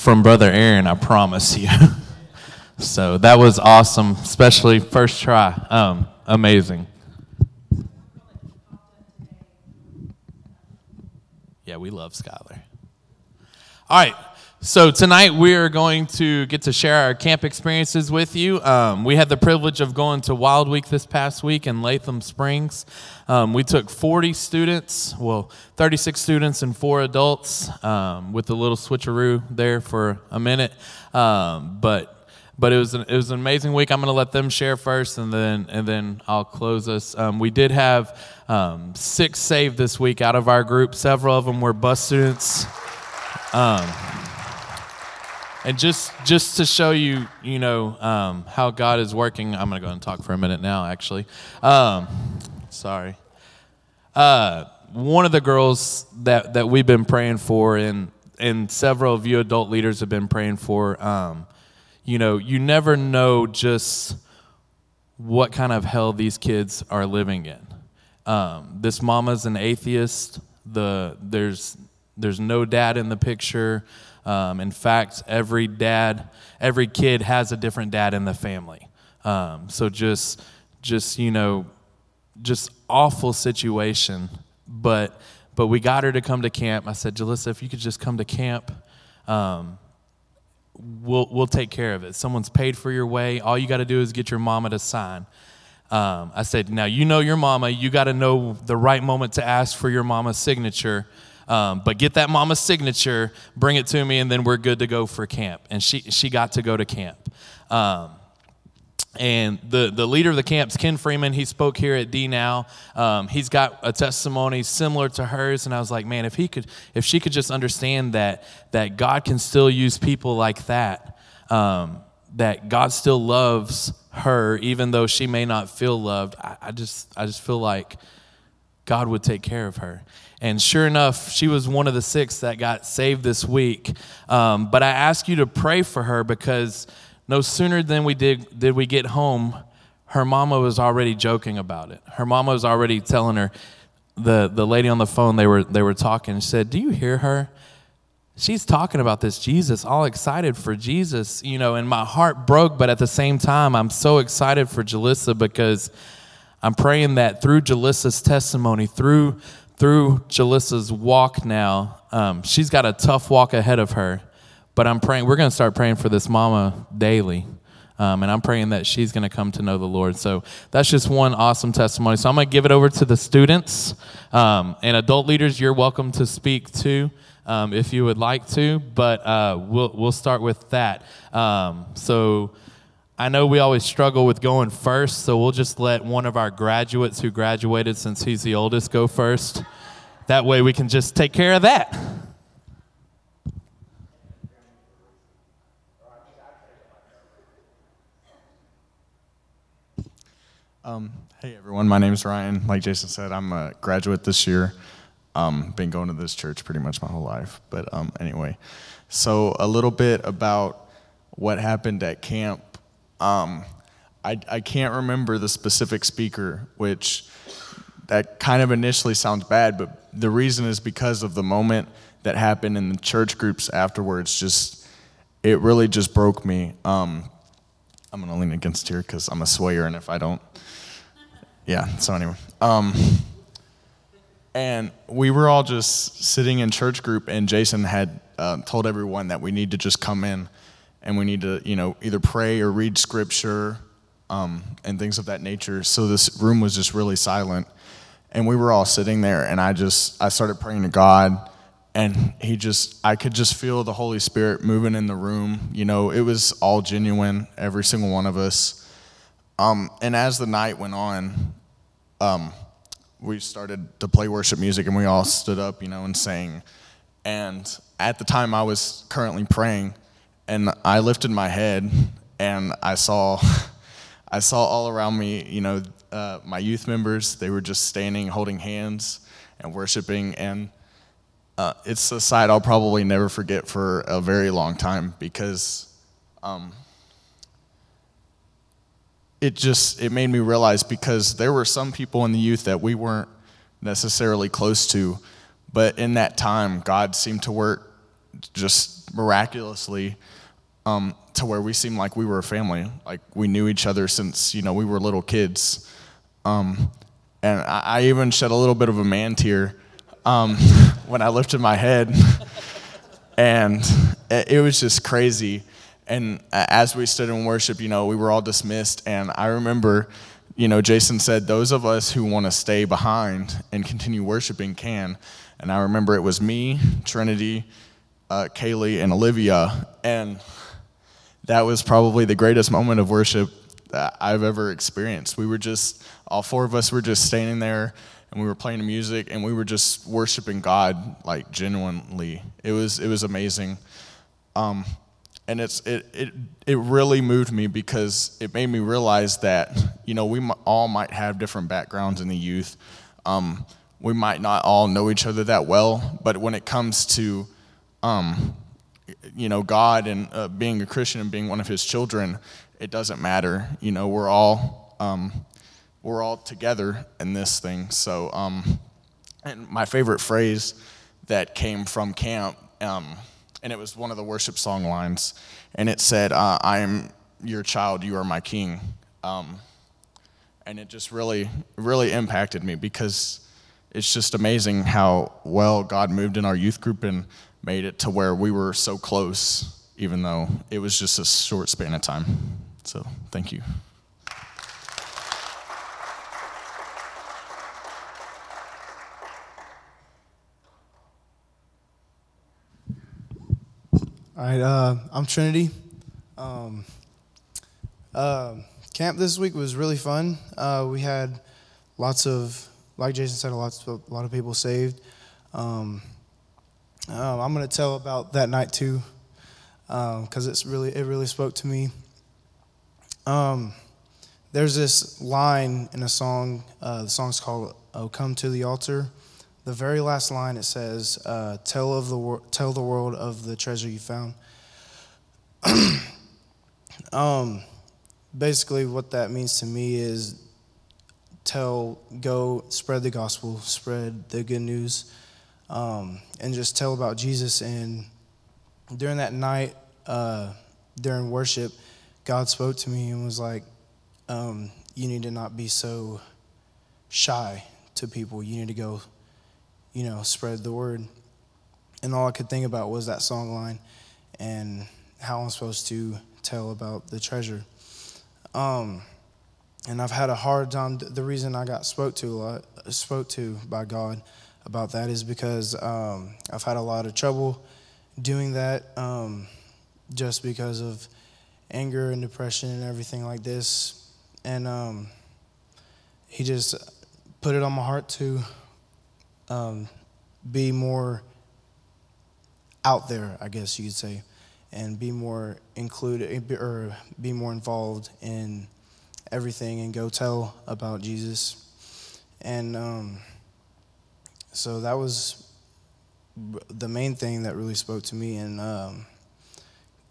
from Brother Aaron, I promise you. so that was awesome, especially first try. Um, amazing. Yeah, we love Skylar. All right. So tonight we are going to get to share our camp experiences with you. Um, we had the privilege of going to Wild Week this past week in Latham Springs. Um, we took 40 students, well, 36 students and four adults, um, with a little switcheroo there for a minute. Um, but but it was an, it was an amazing week. I'm going to let them share first, and then and then I'll close us. Um, we did have um, six saved this week out of our group. Several of them were bus students. Um, and just just to show you, you know, um, how God is working, I'm going to go and talk for a minute now. Actually, um, sorry. Uh, one of the girls that that we've been praying for, and and several of you adult leaders have been praying for. Um, you know, you never know just what kind of hell these kids are living in. Um, this mama's an atheist. The there's there's no dad in the picture. Um, in fact, every dad, every kid has a different dad in the family. Um, so just, just you know, just awful situation. But, but we got her to come to camp. I said, Jalissa, if you could just come to camp, um, we'll we'll take care of it. Someone's paid for your way. All you got to do is get your mama to sign. Um, I said, now you know your mama. You got to know the right moment to ask for your mama's signature. Um, but get that mama's signature, bring it to me, and then we're good to go for camp. And she, she got to go to camp. Um, and the, the leader of the camp's Ken Freeman. He spoke here at D Now. Um, he's got a testimony similar to hers, and I was like, man, if he could, if she could just understand that that God can still use people like that, um, that God still loves her, even though she may not feel loved. I, I just I just feel like God would take care of her. And sure enough, she was one of the six that got saved this week. Um, but I ask you to pray for her because no sooner than we did did we get home, her mama was already joking about it. Her mama was already telling her, the, the lady on the phone, they were, they were talking, and said, Do you hear her? She's talking about this Jesus, all excited for Jesus, you know, and my heart broke, but at the same time, I'm so excited for Jalissa because I'm praying that through Jalissa's testimony, through through Jalissa's walk now, um, she's got a tough walk ahead of her. But I'm praying, we're going to start praying for this mama daily. Um, and I'm praying that she's going to come to know the Lord. So that's just one awesome testimony. So I'm going to give it over to the students. Um, and adult leaders, you're welcome to speak too. Um, if you would like to, but uh, we'll, we'll start with that. Um, so I know we always struggle with going first, so we'll just let one of our graduates who graduated since he's the oldest go first. That way we can just take care of that. Um, hey everyone, my name is Ryan. Like Jason said, I'm a graduate this year. Um, been going to this church pretty much my whole life. But um, anyway, so a little bit about what happened at camp um, I, I can't remember the specific speaker, which that kind of initially sounds bad, but the reason is because of the moment that happened in the church groups afterwards. Just it really just broke me. Um, I'm gonna lean against here because I'm a swayer, and if I don't, yeah. So anyway, um, and we were all just sitting in church group, and Jason had uh, told everyone that we need to just come in and we need to, you know, either pray or read scripture um, and things of that nature. So this room was just really silent, and we were all sitting there, and I just I started praying to God, and He just I could just feel the Holy Spirit moving in the room. You know, it was all genuine, every single one of us. Um, and as the night went on, um, we started to play worship music, and we all stood up, you know, and sang. And at the time, I was currently praying and I lifted my head and I saw, I saw all around me, you know, uh, my youth members. They were just standing, holding hands, and worshiping. And uh, it's a sight I'll probably never forget for a very long time because um, it just it made me realize because there were some people in the youth that we weren't necessarily close to, but in that time, God seemed to work just miraculously um, to where we seemed like we were a family. Like we knew each other since you know we were little kids. Um, and I, I, even shed a little bit of a man tear um, when I lifted my head, and it, it was just crazy. And as we stood in worship, you know, we were all dismissed, and I remember you know, Jason said, those of us who want to stay behind and continue worshiping can. And I remember it was me, Trinity, uh, Kaylee, and Olivia. And that was probably the greatest moment of worship that I've ever experienced. We were just, all four of us were just standing there and we were playing music and we were just worshiping God like genuinely. It was, it was amazing. Um, and it's it, it it really moved me because it made me realize that you know we all might have different backgrounds in the youth um, we might not all know each other that well but when it comes to um, you know god and uh, being a christian and being one of his children it doesn't matter. You know we're all um, we're all together in this thing. So um, and my favorite phrase that came from camp um, and it was one of the worship song lines, and it said, uh, "I am your child, you are my king," um, and it just really, really impacted me because it's just amazing how well God moved in our youth group and made it to where we were so close, even though it was just a short span of time. So, thank you. All right, uh, I'm Trinity. Um, uh, camp this week was really fun. Uh, we had lots of, like Jason said, a lot, a lot of people saved. Um, um I'm going to tell about that night too, because um, it's really it really spoke to me. Um, there's this line in a song. Uh, the song's called "Oh Come to the Altar." the very last line it says, uh, "Tell of the wor- tell the world of the treasure you found." um, basically, what that means to me is tell, go, spread the gospel, spread the good news, um, and just tell about Jesus. And during that night, uh, during worship, God spoke to me and was like, um, "You need to not be so shy to people. You need to go." you know, spread the word. And all I could think about was that song line and how I'm supposed to tell about the treasure. Um, and I've had a hard time. The reason I got spoke to a lot, spoke to by God about that is because um, I've had a lot of trouble doing that, um, just because of anger and depression and everything like this. And um, He just put it on my heart to um, be more out there, I guess you could say, and be more included or be more involved in everything and go tell about Jesus. And um, so that was the main thing that really spoke to me. And um,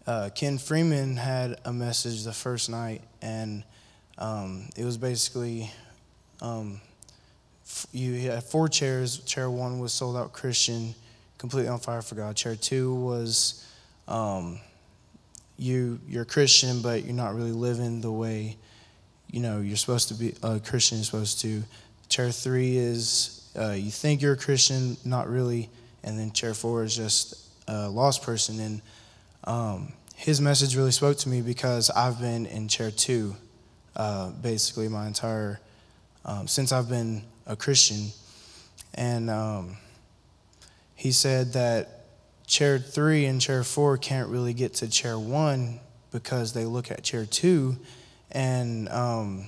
uh, Ken Freeman had a message the first night, and um, it was basically um, you had four chairs. Chair one was sold out Christian, completely on fire for God. Chair two was um, you you're Christian, but you're not really living the way you know you're supposed to be. A Christian is supposed to. Chair three is uh, you think you're a Christian, not really, and then chair four is just a lost person. And um, his message really spoke to me because I've been in chair two, uh, basically my entire um, since I've been a Christian, and um, he said that chair three and chair four can't really get to chair one because they look at chair two and um,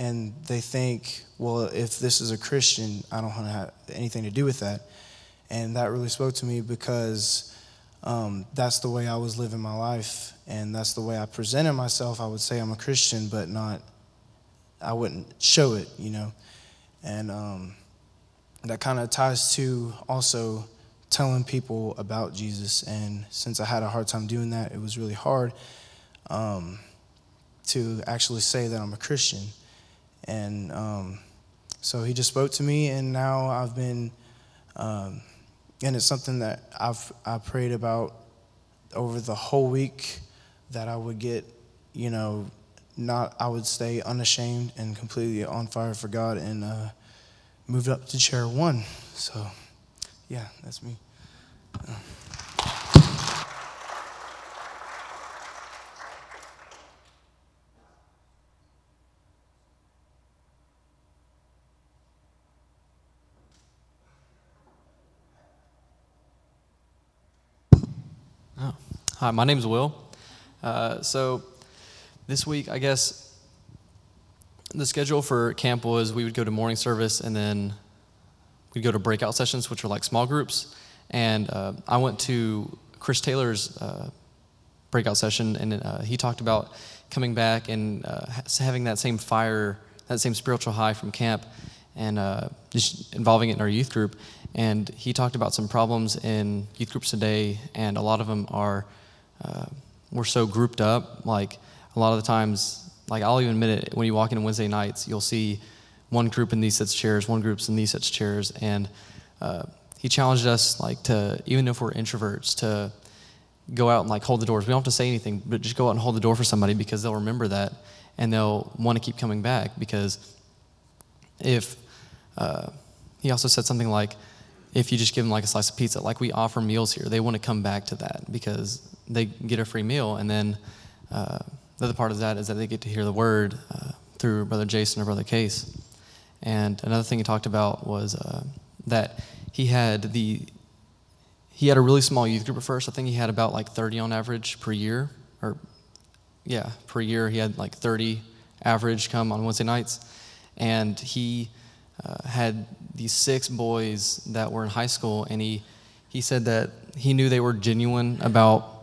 and they think, well, if this is a Christian, I don't want to have anything to do with that. And that really spoke to me because um, that's the way I was living my life, and that's the way I presented myself. I would say I'm a Christian, but not, I wouldn't show it, you know. And um, that kind of ties to also telling people about Jesus. And since I had a hard time doing that, it was really hard um, to actually say that I'm a Christian. And um, so he just spoke to me, and now I've been um, and it's something that I've I prayed about over the whole week that I would get, you know, not I would stay unashamed and completely on fire for God and uh, moved up to chair one. So, yeah, that's me. Uh. Hi, my name is Will. Uh, so this week, I guess the schedule for camp was we would go to morning service and then we'd go to breakout sessions, which are like small groups. And uh, I went to Chris Taylor's uh, breakout session, and uh, he talked about coming back and uh, having that same fire, that same spiritual high from camp, and uh, just involving it in our youth group. And he talked about some problems in youth groups today, and a lot of them are uh, we're so grouped up. Like a lot of the times, like I'll even admit it, when you walk in Wednesday nights, you'll see one group in these sets of chairs, one group's in these sets of chairs, and uh, he challenged us like to even if we're introverts to go out and like hold the doors. We don't have to say anything, but just go out and hold the door for somebody because they'll remember that and they'll want to keep coming back because if uh, he also said something like if you just give them like a slice of pizza like we offer meals here they want to come back to that because they get a free meal. And then uh, the other part of that is that they get to hear the word uh, through Brother Jason or Brother Case. And another thing he talked about was uh, that he had the he had a really small youth group at first. I think he had about like 30 on average per year, or yeah, per year he had like 30 average come on Wednesday nights, and he uh, had these six boys that were in high school, and he he said that he knew they were genuine about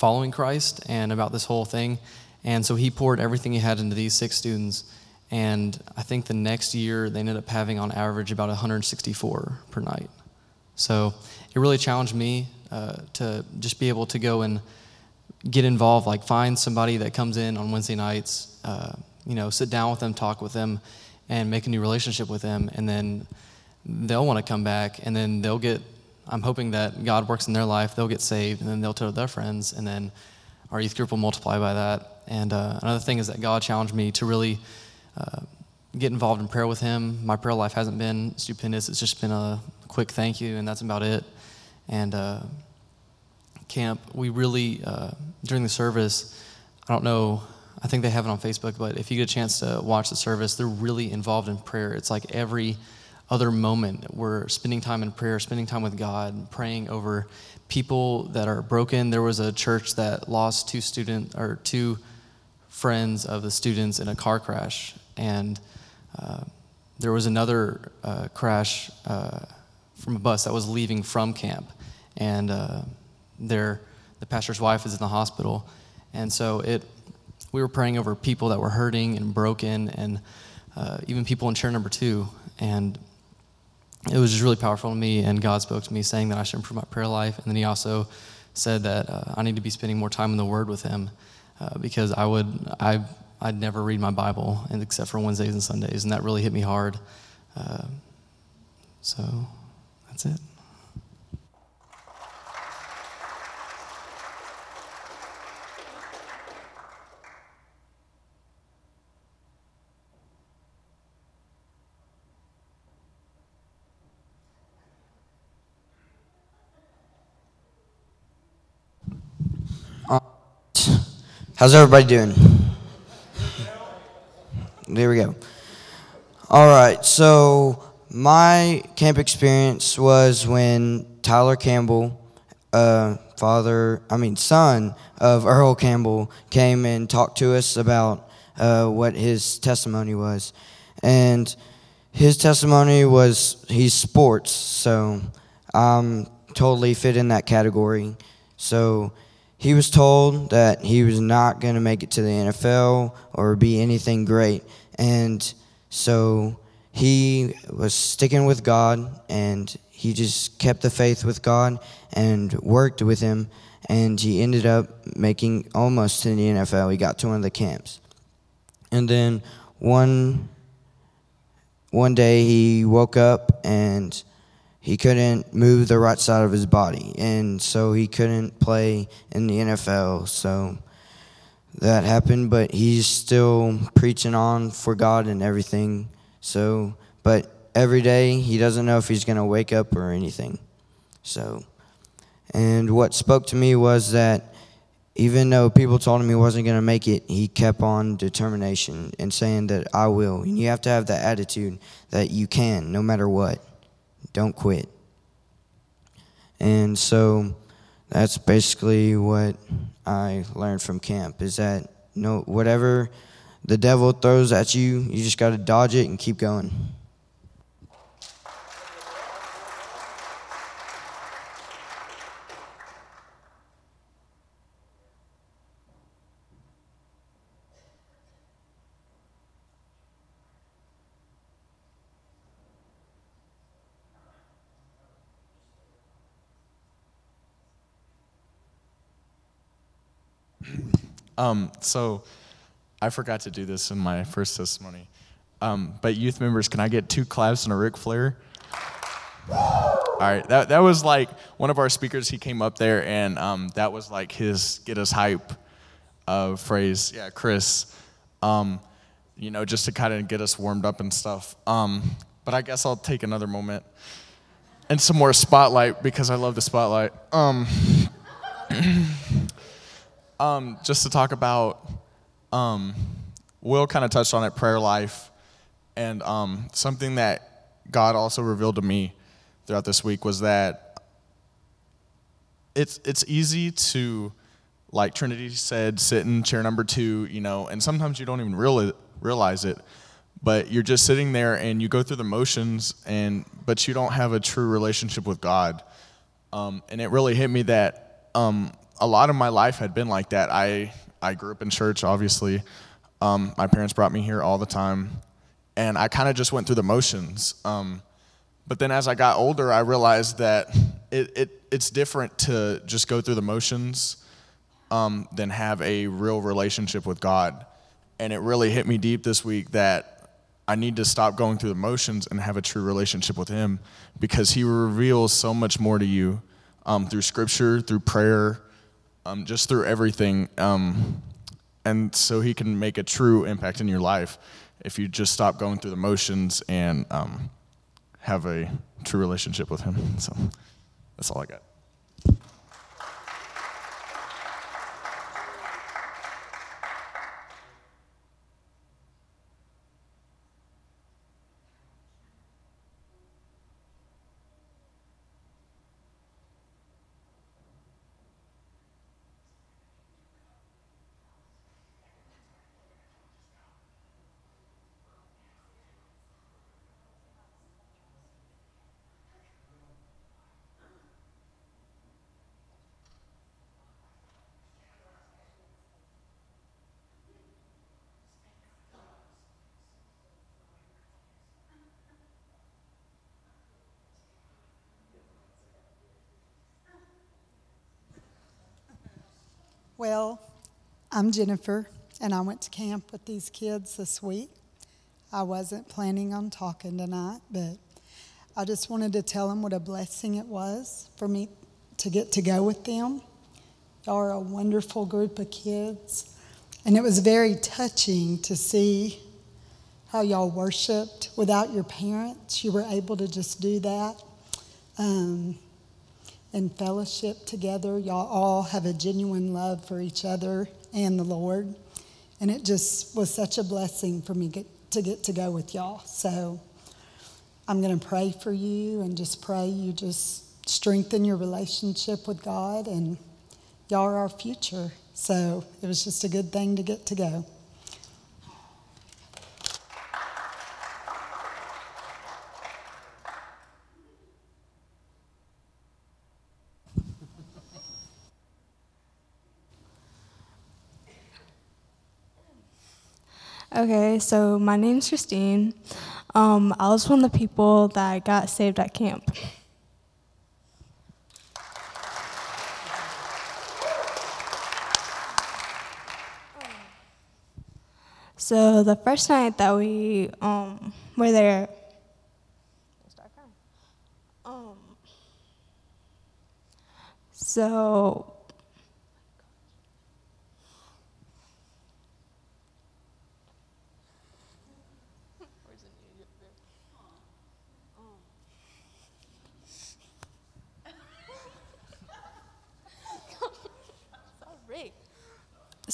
following Christ and about this whole thing. And so he poured everything he had into these six students. And I think the next year they ended up having on average about 164 per night. So it really challenged me uh, to just be able to go and get involved, like find somebody that comes in on Wednesday nights, uh, you know, sit down with them, talk with them, and make a new relationship with them. And then they'll want to come back and then they'll get I'm hoping that God works in their life, they'll get saved, and then they'll tell their friends, and then our youth group will multiply by that. And uh, another thing is that God challenged me to really uh, get involved in prayer with Him. My prayer life hasn't been stupendous, it's just been a quick thank you, and that's about it. And uh, camp, we really, uh, during the service, I don't know, I think they have it on Facebook, but if you get a chance to watch the service, they're really involved in prayer. It's like every other moment. We're spending time in prayer, spending time with God, praying over people that are broken. There was a church that lost two student or two friends of the students in a car crash, and uh, there was another uh, crash uh, from a bus that was leaving from camp, and uh, there the pastor's wife is in the hospital, and so it. We were praying over people that were hurting and broken, and uh, even people in chair number two, and it was just really powerful to me, and God spoke to me saying that I should improve my prayer life. And then He also said that uh, I need to be spending more time in the Word with Him uh, because I would I I'd never read my Bible and except for Wednesdays and Sundays, and that really hit me hard. Uh, so that's it. How's everybody doing? There we go. All right, so my camp experience was when Tyler Campbell, uh, father, I mean, son of Earl Campbell, came and talked to us about uh, what his testimony was. And his testimony was he's sports, so I'm totally fit in that category. So he was told that he was not going to make it to the NFL or be anything great. And so he was sticking with God and he just kept the faith with God and worked with him. And he ended up making almost to the NFL. He got to one of the camps. And then one, one day he woke up and he couldn't move the right side of his body, and so he couldn't play in the NFL. So that happened, but he's still preaching on for God and everything. So, but every day he doesn't know if he's going to wake up or anything. So, and what spoke to me was that even though people told him he wasn't going to make it, he kept on determination and saying that I will. And you have to have that attitude that you can, no matter what. Don't quit. And so that's basically what I learned from camp is that no whatever the devil throws at you, you just got to dodge it and keep going. Um, so I forgot to do this in my first testimony. Um, but youth members, can I get two claps and a Ric Flair? All right, that, that was like one of our speakers. He came up there, and um, that was like his get us hype uh, phrase. Yeah, Chris. Um, you know, just to kind of get us warmed up and stuff. Um, but I guess I'll take another moment and some more spotlight because I love the spotlight. Um, just to talk about, um, Will kind of touched on it, prayer life, and um, something that God also revealed to me throughout this week was that it's it's easy to, like Trinity said, sit in chair number two, you know, and sometimes you don't even realize realize it, but you're just sitting there and you go through the motions, and but you don't have a true relationship with God, um, and it really hit me that um, a lot of my life had been like that. I I grew up in church, obviously. Um, my parents brought me here all the time, and I kind of just went through the motions. Um, but then as I got older, I realized that it, it it's different to just go through the motions um, than have a real relationship with God. And it really hit me deep this week that I need to stop going through the motions and have a true relationship with Him because He reveals so much more to you um, through Scripture, through prayer, um, just through everything. Um, and so He can make a true impact in your life if you just stop going through the motions and um, have a true relationship with Him. So that's all I got. Well, I'm Jennifer, and I went to camp with these kids this week. I wasn't planning on talking tonight, but I just wanted to tell them what a blessing it was for me to get to go with them. Y'all are a wonderful group of kids, and it was very touching to see how y'all worshiped without your parents. You were able to just do that. Um, and fellowship together. Y'all all have a genuine love for each other and the Lord. And it just was such a blessing for me get, to get to go with y'all. So I'm going to pray for you and just pray you just strengthen your relationship with God. And y'all are our future. So it was just a good thing to get to go. Okay, so my name's Christine. Um, I was one of the people that got saved at camp. So the first night that we um, were there, um, so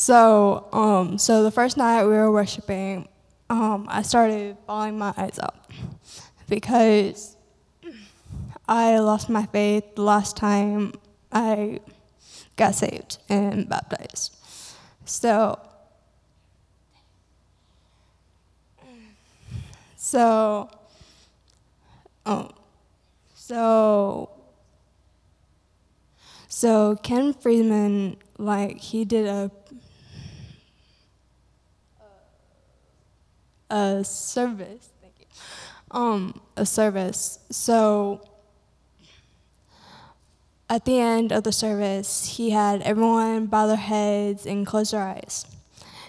So, um, so the first night we were worshiping, um, I started bawling my eyes out because I lost my faith the last time I got saved and baptized. So, so, um, so, so Ken Freeman, like he did a a service. Thank you. Um, a service. So at the end of the service, he had everyone bow their heads and close their eyes.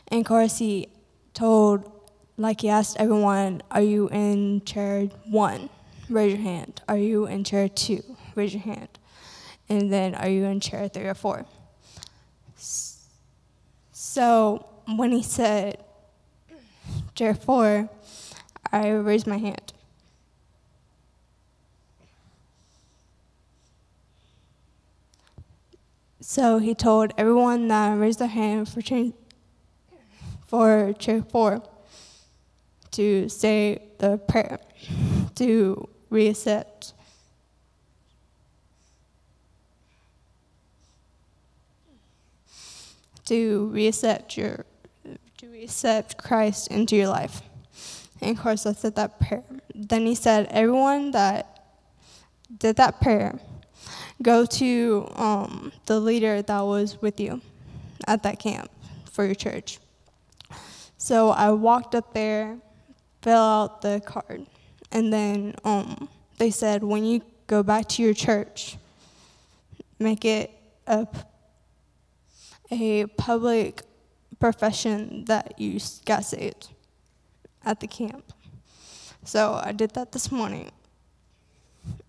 And of course, he told, like he asked everyone, "Are you in chair one? Raise your hand. Are you in chair two? Raise your hand. And then, are you in chair three or four? So when he said chair four, I raise my hand. So he told everyone that raised their hand for chair, for chair four to say the prayer to reset. To reset your accept Christ into your life. And of course, I said that prayer. Then he said, everyone that did that prayer, go to um, the leader that was with you at that camp for your church. So I walked up there, fill out the card, and then um, they said, when you go back to your church, make it a, a public profession that you got saved at the camp. So I did that this morning,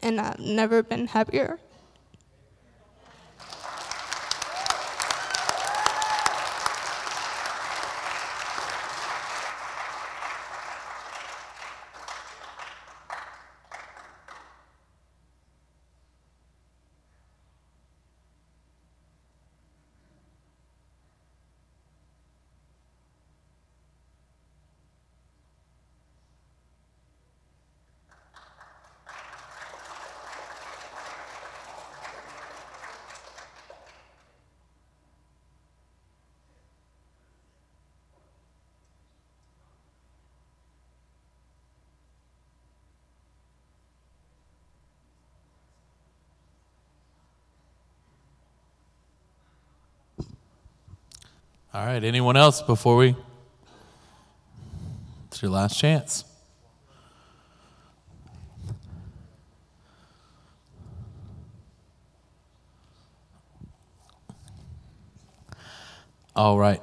and I've never been happier. All right, anyone else before we? It's your last chance. All right.